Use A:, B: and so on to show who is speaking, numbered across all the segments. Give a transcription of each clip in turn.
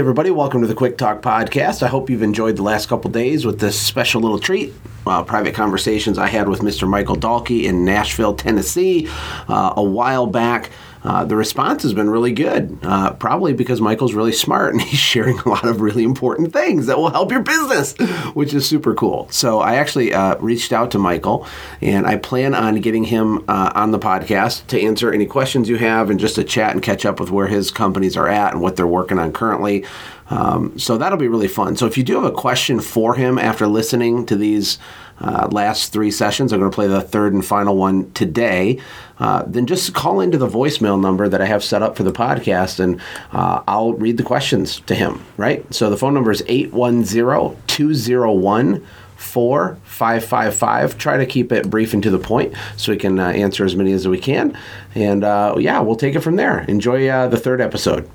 A: everybody, welcome to the Quick Talk Podcast. I hope you've enjoyed the last couple days with this special little treat. Uh, private conversations I had with Mr. Michael Dahlke in Nashville, Tennessee, uh, a while back. Uh, the response has been really good, uh, probably because Michael's really smart and he's sharing a lot of really important things that will help your business, which is super cool. So I actually uh, reached out to Michael and I plan on getting him uh, on the podcast to answer any questions you have and just to chat and catch up with where his companies are at and what they're working on currently. Um, so that'll be really fun. So if you do have a question for him after listening to these uh, last three sessions, I'm going to play the third and final one today. Uh, then just call into the voicemail number that I have set up for the podcast and uh, I'll read the questions to him, right? So the phone number is 810 201 4555. Try to keep it brief and to the point so we can uh, answer as many as we can. And uh, yeah, we'll take it from there. Enjoy uh, the third episode.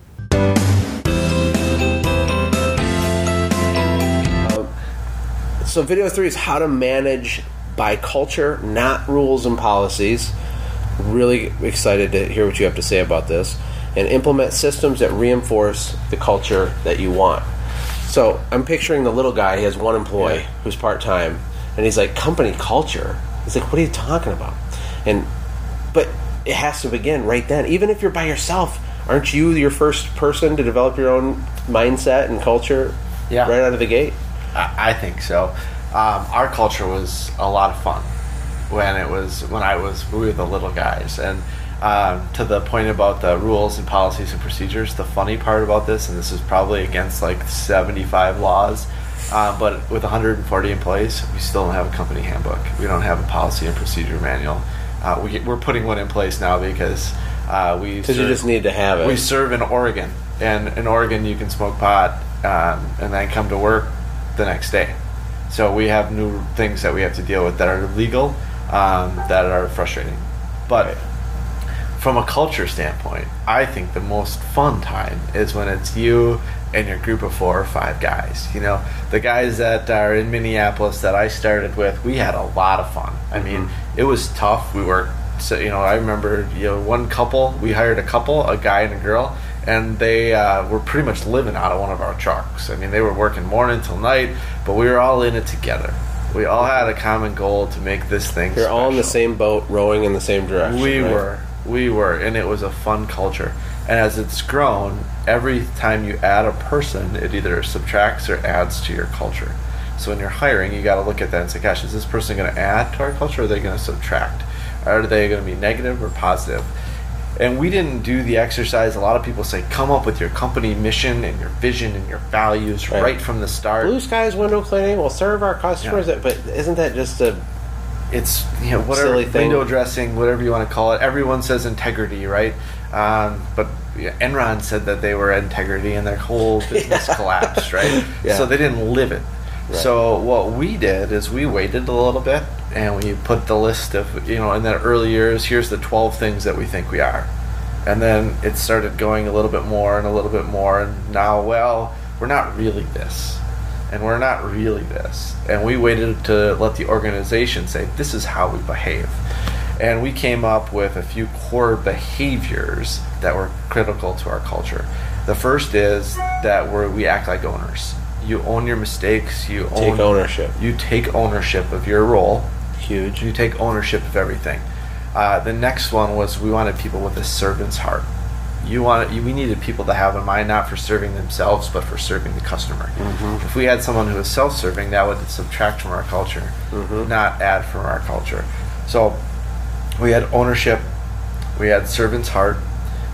A: So, video three is how to manage by culture, not rules and policies. Really excited to hear what you have to say about this. And implement systems that reinforce the culture that you want. So, I'm picturing the little guy, he has one employee
B: Yeah.
A: who's part time, and he's like, company culture? He's like, what are you talking about? And, but it has to begin right then. Even if you're by yourself, aren't you your first person to develop your own mindset and culture
B: Yeah.
A: right out of the gate?
B: I, I think so. Um, our culture was a lot of fun when it was when I was we were the little guys, and um, to the point about the rules and policies and procedures. The funny part about this, and this is probably against like seventy five laws. Um, but with 140 employees, we still don't have a company handbook. We don't have a policy and procedure manual. Uh, we, we're putting one in place now because uh, we
A: Because you just need to have it.
B: we serve in Oregon, and in Oregon you can smoke pot um, and then come to work the next day. So we have new things that we have to deal with that are legal, um, that are frustrating. But from a culture standpoint, I think the most fun time is when it's you and your group of four or five guys. You know, the guys that are in Minneapolis that I started with, we had a lot of fun. I mean, it was tough. We worked. So you know, I remember you know one couple. We hired a couple, a guy and a girl, and they uh, were pretty much living out of one of our trucks. I mean, they were working morning till night, but we were all in it together. We all had a common goal to make this thing.
A: You're all in the same boat, rowing in the same direction.
B: We
A: right?
B: were, we were, and it was a fun culture. And as it's grown, every time you add a person, it either subtracts or adds to your culture. So when you're hiring, you got to look at that and say, "Gosh, is this person going to add to our culture, or are they going to subtract? Are they going to be negative or positive?" And we didn't do the exercise. A lot of people say, "Come up with your company mission and your vision and your values
A: Right.
B: right, from the start."
A: Blue skies window cleaning will serve our customers,
B: Yeah.
A: but isn't that just a
B: it's you know whatever
A: Silly thing.
B: window dressing, whatever you want to call it. Everyone says integrity, right? Um, but yeah, Enron said that they were integrity, and their whole business collapsed, right?
A: Yeah.
B: So they didn't live it. So what we did is we waited a little bit, and we put the list of you know in the early years. Here's the twelve things that we think we are, and then it started going a little bit more and a little bit more, and now well we're not really this and we're not really this. And we waited to let the organization say, this is how we behave. And we came up with a few core behaviors that were critical to our culture. The first is that we're, we act like owners. You own your mistakes. You
A: take
B: own
A: ownership?
B: You take ownership of your role.
A: Huge.
B: You take ownership of everything. Uh, the next one was we wanted people with a servant's heart. You want you, we needed people to have a mind not for serving themselves but for serving the customer. Mm-hmm. If we had someone who was self-serving, that would subtract from our culture, mm-hmm. not add from our culture. So we had ownership, we had servant's heart.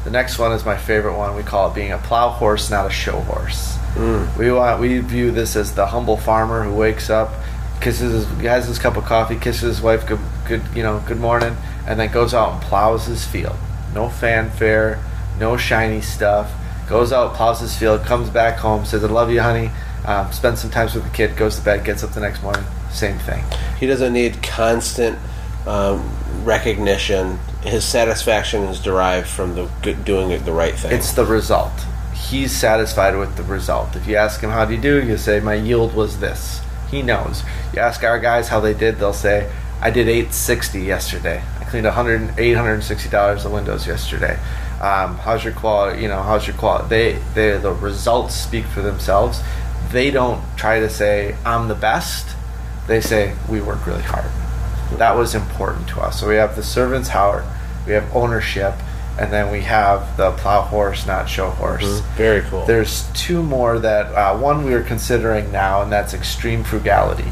B: The next one is my favorite one. We call it being a plow horse, not a show horse. Mm. We want we view this as the humble farmer who wakes up, kisses his, has his cup of coffee, kisses his wife good, good you know good morning, and then goes out and plows his field. No fanfare, no shiny stuff. Goes out, plows his field, comes back home, says I love you, honey. Um, spends some time with the kid, goes to bed, gets up the next morning, same thing.
A: He doesn't need constant um, recognition. His satisfaction is derived from the good, doing the right thing.
B: It's the result. He's satisfied with the result. If you ask him how do you do, you say my yield was this. He knows. You ask our guys how they did, they'll say I did 860 yesterday. I cleaned 100 $860 of windows yesterday. Um, how's your quality? You know, how's your quality? They, they, the results speak for themselves. They don't try to say I'm the best. They say we work really hard. That was important to us. So we have the servant's heart, we have ownership, and then we have the plow horse, not show horse.
C: Mm-hmm. Very cool.
B: There's two more that uh, one we are considering now, and that's extreme frugality.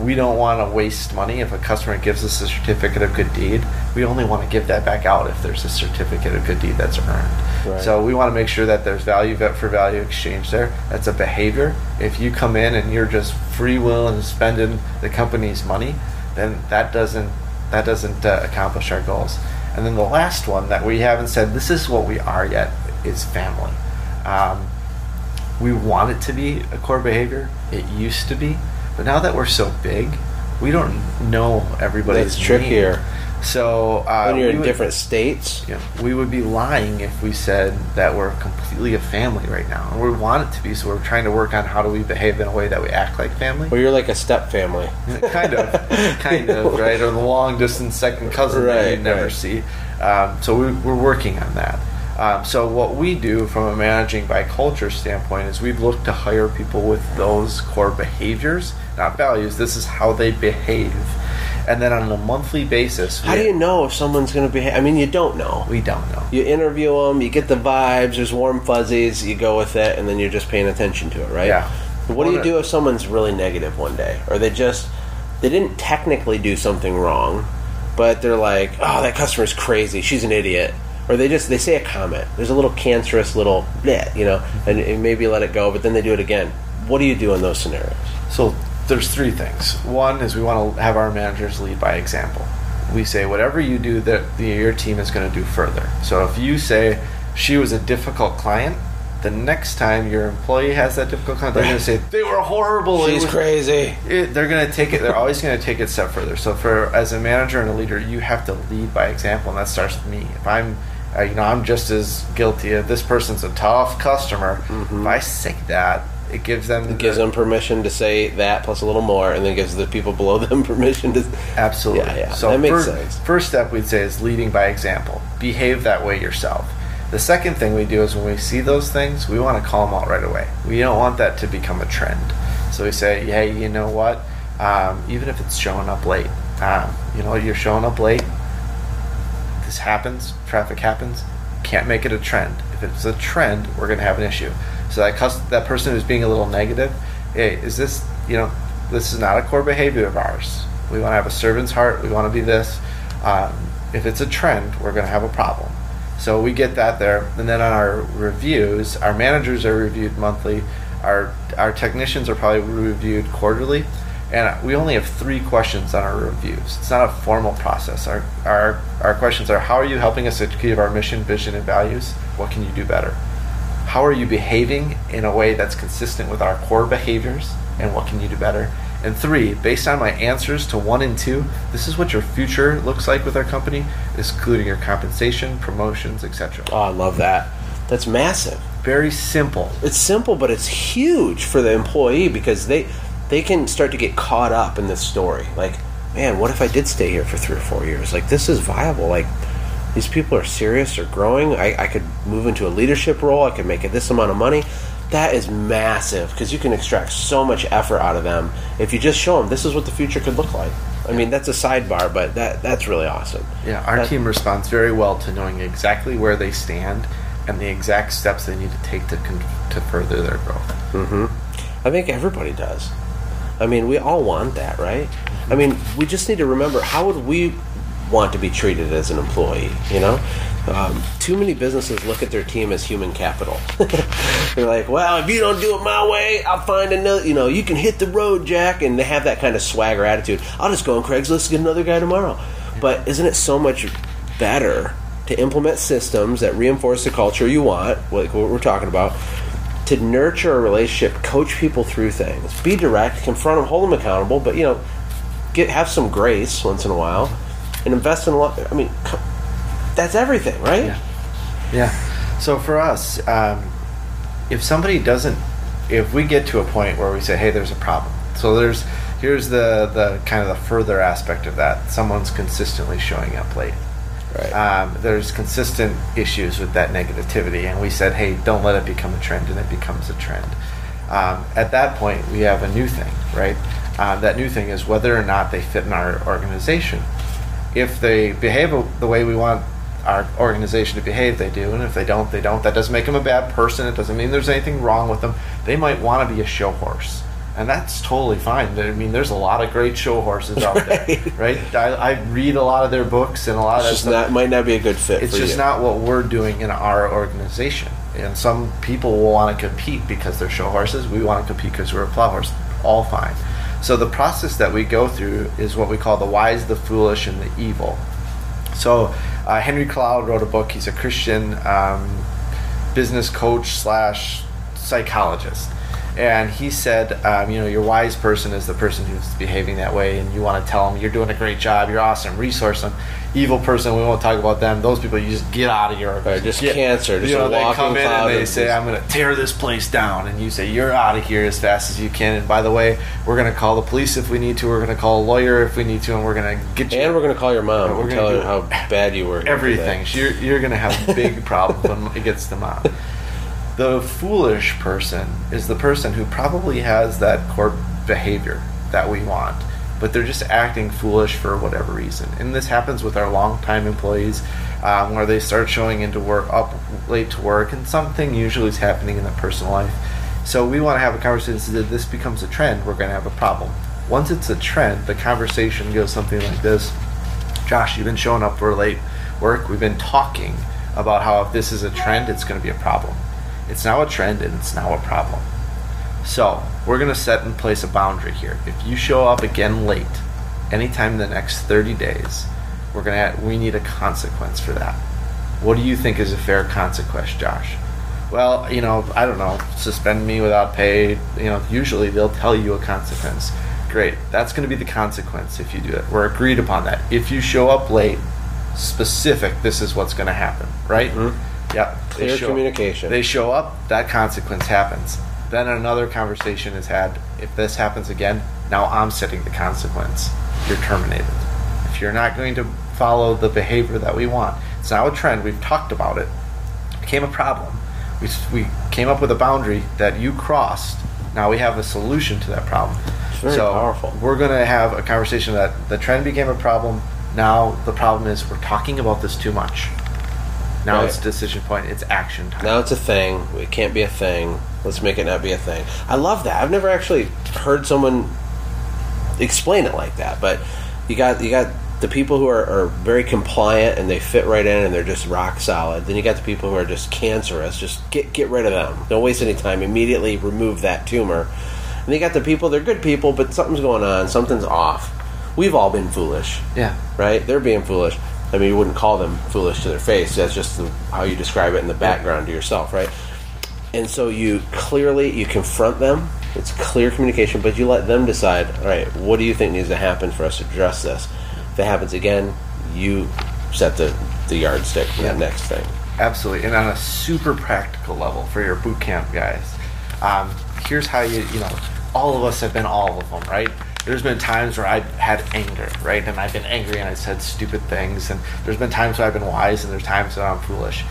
B: We don't want to waste money. If a customer gives us a certificate of good deed, we only want to give that back out if there's a certificate of good deed that's earned.
C: Right.
B: So we want to make sure that there's value for value exchange there. That's a behavior. If you come in and you're just free will and spending the company's money, then that doesn't that doesn't uh, accomplish our goals. And then the last one that we haven't said this is what we are yet is family. Um, we want it to be a core behavior. It used to be, but now that we're so big, we don't know everybody's
C: That's trickier.
B: name. So uh,
C: when you're in
B: would-
C: different states.
B: yeah, we would be lying if we said that we're completely a family right now, and we want it to be. So we're trying to work on how do we behave in a way that we act like family.
C: Well, you're like a step family.
B: kind of, kind of, right? Or the long distance second cousin that you never
C: right.
B: see. Um, so we, we're working on that. Um, so what we do from a managing by culture standpoint is we've looked to hire people with those core behaviors, not values. This is how they behave, and then on a monthly basis,
C: How do you know if someone's going to be? I mean, you don't know.
B: We don't know.
C: You interview them, you get the vibes. There's warm fuzzies. You go with it, and then you're just paying attention to it, right?
B: Yeah.
C: What do you do if someone's really negative one day, or they just they didn't technically do something wrong, but they're like, "Oh, that customer's crazy. She's an idiot." Or they just they say a comment. There's a little cancerous little bleh, you know, and, and maybe let it go, but then they do it again. What do you do in those scenarios?
B: So there's three things. One is we want to have our managers lead by example. We say whatever you do that the, your team is going to do further. So if you say she was a difficult client, the next time your employee has that difficult client, they're going to say they were horrible.
C: She's
B: was-
C: crazy.
B: it, they're going to take it. They're always going to take it a step further. So, for as a manager and a leader, you have to lead by example, and that starts with me. If I'm, uh, you know, I'm just as guilty. If this person's a tough customer, if I say that, it gives them
C: It gives them permission to say that plus a little more, and then gives the people below them permission to.
B: Absolutely.
C: Yeah, yeah,
B: So
C: that makes
B: fir-
C: sense.
B: First step we'd say is leading by example. Behave that way yourself. The second thing we do is when we see those things, we want to call them out right away. We don't want that to become a trend. So we say, hey, you know what? Um, even if it's showing up late, um, you know, you're showing up late. This happens. Traffic happens. Can't make it a trend. If it's a trend, we're going to have an issue. So that cus- that person who's being a little negative, hey, is this you know, this is not a core behavior of ours. We want to have a servant's heart. We want to be this. Um, if it's a trend, we're going to have a problem. So we get that there, and then on our reviews, our managers are reviewed monthly. Our our technicians are probably reviewed quarterly, and we only have three questions on our reviews. It's not a formal process. Our our our questions are: How are you helping us achieve our mission, vision, and values? What can you do better? How are you behaving in a way that's consistent with our core behaviors? And what can you do better? And three, based on my answers to one and two, this is what your future looks like with our company, including your compensation, promotions, etc.
C: Oh, I love that. That's massive.
B: Very simple.
C: It's simple, but it's huge for the employee because they they can start to get caught up in this story. Like, man, what if I did stay here for three or four years? Like, this is viable. Like, these people are serious. They're growing. I, I could move into a leadership role. I could make it this amount of money. That is massive because you can extract so much effort out of them if you just show them this is what the future could look like. I mean, that's a sidebar, but that that's really awesome.
B: Yeah, our
C: That-
B: team responds very well to knowing exactly where they stand and the exact steps they need to take to con- to further their growth. Mm-hmm.
C: I think everybody does. I mean, we all want that, right? I mean, we just need to remember how would we want to be treated as an employee, you know? Um, too many businesses look at their team as human capital. They're like, well, if you don't do it my way, I'll find another, you know, you can hit the road, Jack. And they have that kind of swagger attitude. I'll just go on Craigslist and get another guy tomorrow. But isn't it so much better to implement systems that reinforce the culture you want, like what we're talking about, to nurture a relationship, coach people through things, be direct, confront them, hold them accountable, but you know, get have some grace once in a while, and invest in a lot. I mean, that's everything, right?
B: Yeah. Yeah. So for us, um, if somebody doesn't, if we get to a point where we say, "Hey, there's a problem," so there's here's the the kind of the further aspect of that. Someone's consistently showing up late.
C: Right.
B: Um, there's consistent issues with that negativity, and we said, hey, don't let it become a trend, and it becomes a trend. Um, at that point, we have a new thing, right? Uh, that new thing is whether or not they fit in our organization. If they behave the way we want our organization to behave, they do, and if they don't, they don't. That doesn't make them a bad person. It doesn't mean there's anything wrong with them. They might want to be a show horse and that's totally fine. I mean, there's a lot of great show horses out
C: Right.
B: there, right? I, I read a lot of their books and a lot
C: It's
B: of that stuff.
C: not might not be a good fit.
B: It's just
C: you.
B: not what we're doing in our organization. And some people will want to compete because they're show horses. We want to compete because we're a plow horse. All fine. So the process that we go through is what we call the wise, the foolish, and the evil. So uh, Henry Cloud wrote a book. He's a Christian um, business coach slash psychologist. And he said, um, you know, your wise person is the person who's behaving that way, and you want to tell them you're doing a great job, you're awesome, resource them. Evil person, we won't talk about them. Those people, you just get out of
C: here. Just
B: get-
C: cancer, just
B: you know,
C: a
B: they come in and they
C: of
B: say, "I'm going to tear this place down," and you say, "You're out of here as fast as you can." And by the way, we're going to call the police if we need to. We're going to call a lawyer if we need to, and we're going to get you
C: And we're gonna call your mom
B: We're
C: and
B: gonna
C: tell her how bad you were.
B: everything. You're, you're going to have big problems when it gets to mom. The foolish person is the person who probably has that core behavior that we want, but they're just acting foolish for whatever reason. And this happens with our longtime employees, um, where they start showing into work up late to work, and something usually is happening in their personal life. So we want to have a conversation So that this becomes a trend, we're going to have a problem. Once it's a trend, the conversation goes something like this. Josh, you've been showing up for late work. We've been talking about how if this is a trend, it's going to be a problem. It's now a trend and it's now a problem. So we're going to set in place a boundary here. If you show up again late, anytime in the next 30 days, we're going to we need a consequence for that. What do you think is a fair consequence, Josh? Well, you know, I don't know, suspend me without pay. You know, usually they'll tell you a consequence. Great. That's going to be the consequence if you do it. We're agreed upon that. If you show up late, specific, this is what's going to happen, right? Mm-hmm. Yep. They
C: Clear
B: show-
C: communication.
B: They show up, that consequence happens. Then another conversation is had. If this happens again, now I'm setting the consequence. You're terminated. If you're not going to follow the behavior that we want, it's now a trend. We've talked about it. It became a problem. We, we came up with a boundary that you crossed. Now we have a solution to that problem.
C: It's very
B: so
C: powerful.
B: We're going to have a conversation that the trend became a problem. Now the problem is we're talking about this too much. Now
C: Right.
B: it's decision point. It's action time.
C: Now it's a thing. It can't be a thing. Let's make it not be a thing. I love that. I've never actually heard someone explain it like that. But you got you got the people who are, are very compliant and they fit right in and they're just rock solid. Then you got the people who are just cancerous. Just get get rid of them. Don't waste any time. Immediately remove that tumor. And you got the people. They're good people, but something's going on. Something's off. We've all been foolish
B: Yeah.
C: right? They're being foolish. I mean, you wouldn't call them foolish to their face. That's just the, how you describe it in the background to yourself, right? And so you clearly you confront them. It's clear communication, but you let them decide. All right, what do you think needs to happen for us to address this? If it happens again, you set the the yardstick for
B: Yeah.
C: the next thing.
B: Absolutely, and on a super practical level for your boot camp guys, um, here's how you you know all of us have been all of them, right? There's been times where I've had anger, right, and I've been angry and I said stupid things, and there's been times where I've been wise and there's times that I'm foolish.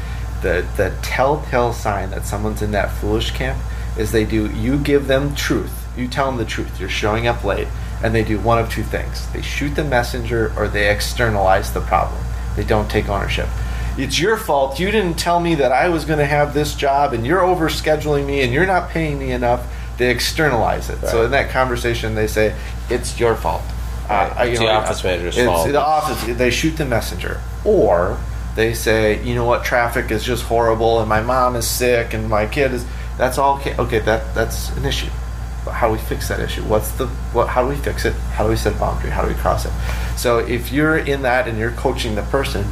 B: The the telltale sign that someone's in that foolish camp is they do you give them truth, you tell them the truth. You're showing up late, and they do one of two things: they shoot the messenger or they externalize the problem. They don't take ownership it's your fault. You didn't tell me that I was going to have this job, and you're overscheduling me, and you're not paying me enough. They externalize it. So in that conversation, they say it's your fault.
C: Right.
B: I-
C: It's
B: you
C: the office manager's fault.
B: The office. They shoot the messenger, or they say, you know what, traffic is just horrible, and my mom is sick, and my kid is. That's all okay. Okay, that that's an issue. But how do we fix that issue? What's the what? How do we fix it? How do we set a boundary? How do we cross it? So if you're in that and you're coaching the person,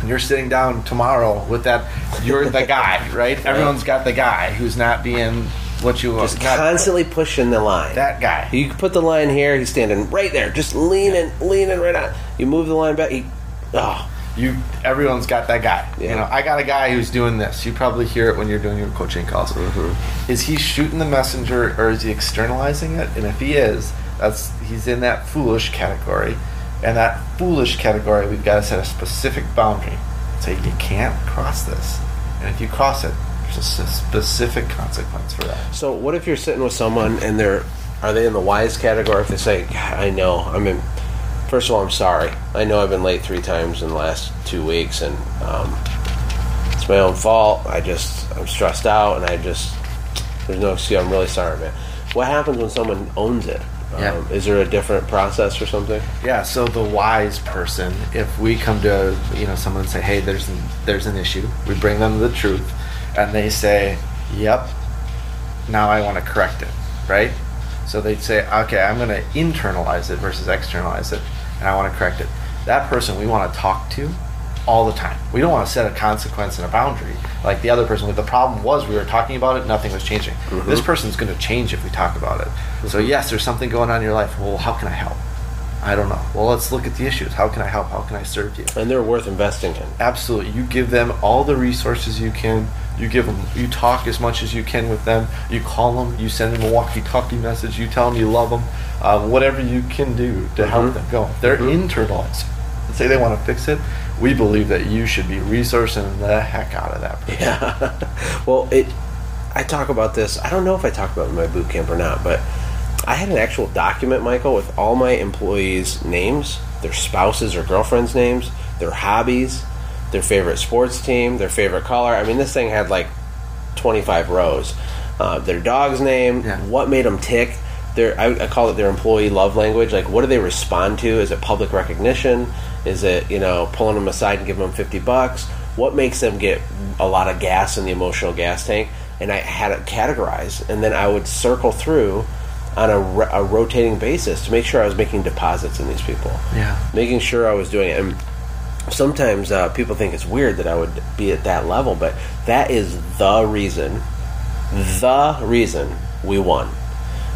B: and you're sitting down tomorrow with that, you're the guy, right? Everyone's got the guy who's not being what you want.
C: Just
B: not-
C: constantly pushing the line.
B: that guy.
C: You put the line here. He's standing right there, just leaning, leaning right on. You move the line back. He, oh,
B: You, everyone's got that guy.
C: Yeah.
B: You know, I got a guy who's doing this. You probably hear it when you're doing your coaching calls.
C: Mm-hmm.
B: Is he shooting the messenger or is he externalizing it? And if he is, that's he's in that foolish category. And that foolish category, we've got to set a specific boundary. Say you can't cross this, and if you cross it, there's a specific consequence for that.
C: So what if you're sitting with someone and they're are they in the wise category? If they say, I know, I'm in. First of all, I'm sorry. I know I've been late three times in the last two weeks, and um, it's my own fault. I just I'm stressed out, and I just there's no excuse. I'm really sorry, man. What happens when someone owns it?
B: Yeah.
C: Um, is there a different process or something?
B: Yeah, so the wise person, if we come to you know someone and say, "Hey, there's an, there's an issue," we bring them the truth, and they say, "Yep, now I want to correct it," right? So they'd say, "Okay, I'm going to internalize it versus externalize it, and I want to correct it." That person we want to talk to all the time. We don't want to set a consequence and a boundary like the other person. The problem was we were talking about it, nothing was changing. Mm-hmm. This person's going to change if we talk about it. Mm-hmm. So yes, there's something going on in your life. Well, how can I help? I don't know. Well, let's look at the issues. How can I help? How can I serve you?
C: And they're worth investing in.
B: Absolutely. You give them all the resources you can. You give them. You talk as much as you can with them. You call them. You send them a walkie-talkie message. You tell them you love them. Um, whatever you can do to help
C: Mhm.
B: them go. They're
C: Mhm.
B: internalized. Say they want to fix it. We believe that you should be resourcing the heck out of that person.
C: Yeah. well, it. I talk about this. I don't know if I talk about it in my boot camp or not, but I had an actual document, Michael, with all my employees' names, their spouses or girlfriends' names, their hobbies, their favorite sports team, their favorite color. I mean, this thing had like 25 rows. Uh, their dog's name,
B: Yeah.
C: what made them tick. Their, I, I call it their employee love language. Like, what do they respond to? Is it public recognition? Is it you know pulling them aside and giving them 50 bucks? What makes them get a lot of gas in the emotional gas tank? And I had it categorized, and then I would circle through on a, a rotating basis to make sure I was making deposits in these people
B: Yeah.
C: making sure I was doing it. And sometimes uh, people think it's weird that I would be at that level, but that is the reason, the reason we won.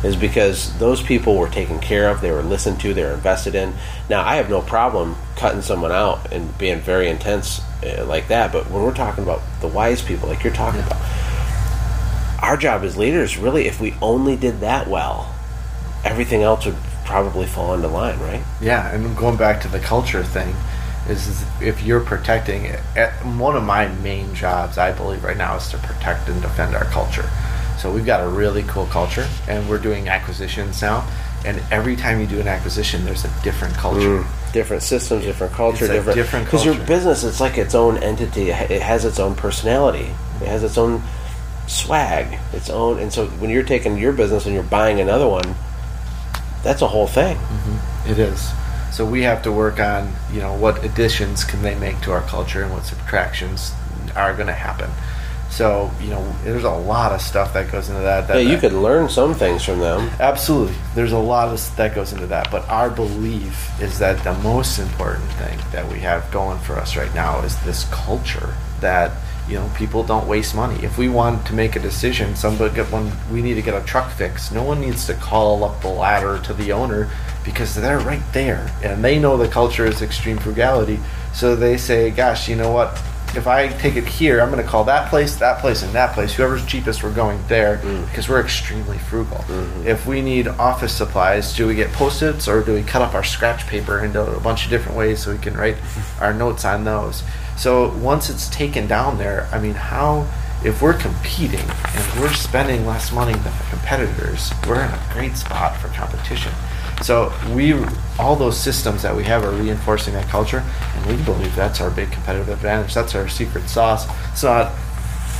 C: Is because those people were taken care of, they were listened to, they were invested in. Now, I have no problem cutting someone out and being very intense uh, like that, but when we're talking about the wise people, like you're talking about, our job as leaders, really, if we only did that well, everything else would probably fall into line, right?
B: Yeah, and going back to the culture thing, is, if you're protecting it, one of my main jobs, I believe, right now is to protect and defend our culture. So we've got a really cool culture, and we're doing acquisitions now. And every time you do an acquisition, there's a different culture. Mm.
C: different systems, different culture,
B: It's a
C: different
B: different
C: because your business it's like its own entity. It It has its own personality. It has its own swag, its own. And so when you're taking your business and you're buying another one, that's a whole thing. Mm-hmm.
B: It is. So we have to work on, you know, what additions can they make to our culture and what subtractions are going to happen. So, you know, there's a lot of stuff that goes into that. that
C: Yeah, you
B: that-
C: could learn some things from them.
B: Absolutely. There's a lot of that goes into that. But our belief is that the most important thing that we have going for us right now is this culture that, you know, people don't waste money. If we want to make a decision, somebody get one, we need to get a truck fixed. No one needs to call up the ladder to the owner because they're right there and they know the culture is extreme frugality. So they say, gosh, you know what? If I take it here, I'm going to call that place, that place, and that place. Whoever's cheapest, we're going there mm. because we're extremely frugal. Mm-hmm. If we need office supplies, do we get post-its or do we cut up our scratch paper into a bunch of different ways so we can write our notes on those? So once it's taken down there, I mean, how if we're competing and we're spending less money than the competitors, we're in a great spot for competition. So we all those systems that we have are reinforcing that culture, and we believe that's our big competitive advantage. That's our secret sauce. It's not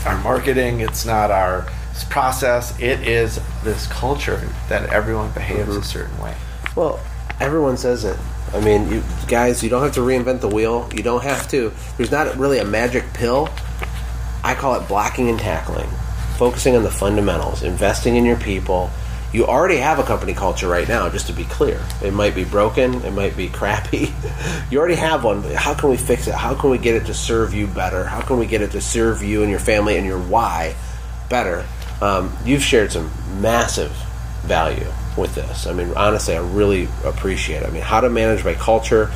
B: our marketing. It's not our process. It is this culture that everyone behaves a mm-hmm. certain way.
C: Well, everyone says it. I mean, you guys, you don't have to reinvent the wheel. You don't have to. There's not really a magic pill. I call it blocking and tackling, focusing on the fundamentals, investing in your people. You already have a company culture right now, just to be clear. It might be broken, it might be crappy. you already have one, how can we fix it? How can we get it to serve you better? How can we get it to serve you and your family and your why better? Um, you've shared some massive value with this. I mean, honestly, I really appreciate it. I mean, how to manage by culture,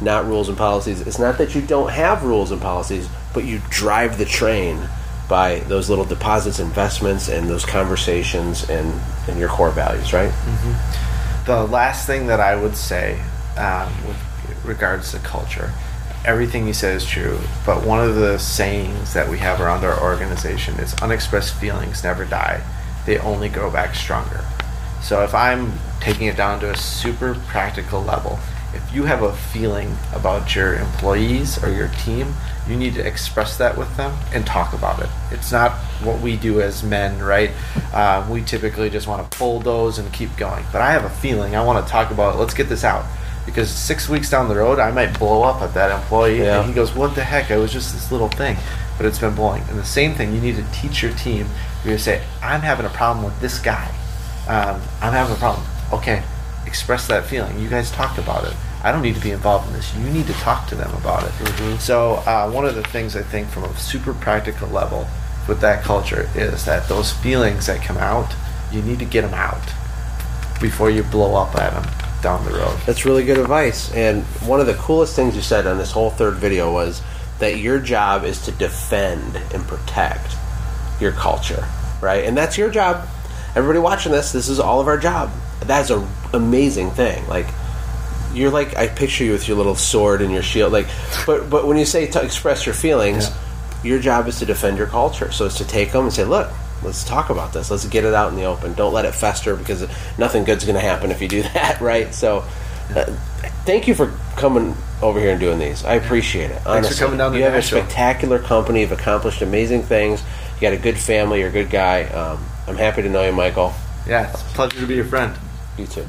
C: not rules and policies. It's not that you don't have rules and policies, but you drive the train by those little deposits, investments, and those conversations and, and your core values, right?
B: The last thing that I would say um, with regards to culture. Everything you said is true, but one of the sayings that we have around our organization is unexpressed feelings never die, they only grow back stronger. So if I'm taking it down to a super practical level, if you have a feeling about your employees or your team, you need to express that with them and talk about it. It's not what we do as men, right? Uh, we typically just want to bulldoze and keep going. But I have a feeling I want to talk about it. Let's get this out. Because six weeks down the road, I might blow up at that employee.
C: Yeah.
B: And he goes, What the heck? I was just this little thing. But it's been blowing. And the same thing, you need to teach your team. You're going to say, I'm having a problem with this guy. Um, I'm having a problem. Okay, express that feeling. You guys talked about it. I don't need to be involved in this. You need to talk to them about it. So uh, one of the things I think from a super practical level with that culture is that those feelings that come out, you need to get them out before you blow up at them down the road.
C: That's really good advice. And one of the coolest things you said on this whole third video was that your job is to defend and protect your culture, right? And that's your job. Everybody watching this, this is all of our job. That's an amazing thing. Like you're like I picture you with your little sword and your shield. Like, but but when you say to express your feelings, your job is to defend your culture. So it's to take them and say, look, let's talk about this. Let's get it out in the open. Don't let it fester because nothing good's going to happen if you do that, right? So. Uh, thank you for coming over here and doing these. I appreciate it. Honestly.
B: coming down
C: You have a spectacular company. You've accomplished amazing things. You got a good family. You're a good guy. Um, I'm happy to know you, Michael.
B: Yeah, it's a pleasure to be your friend.
C: You too.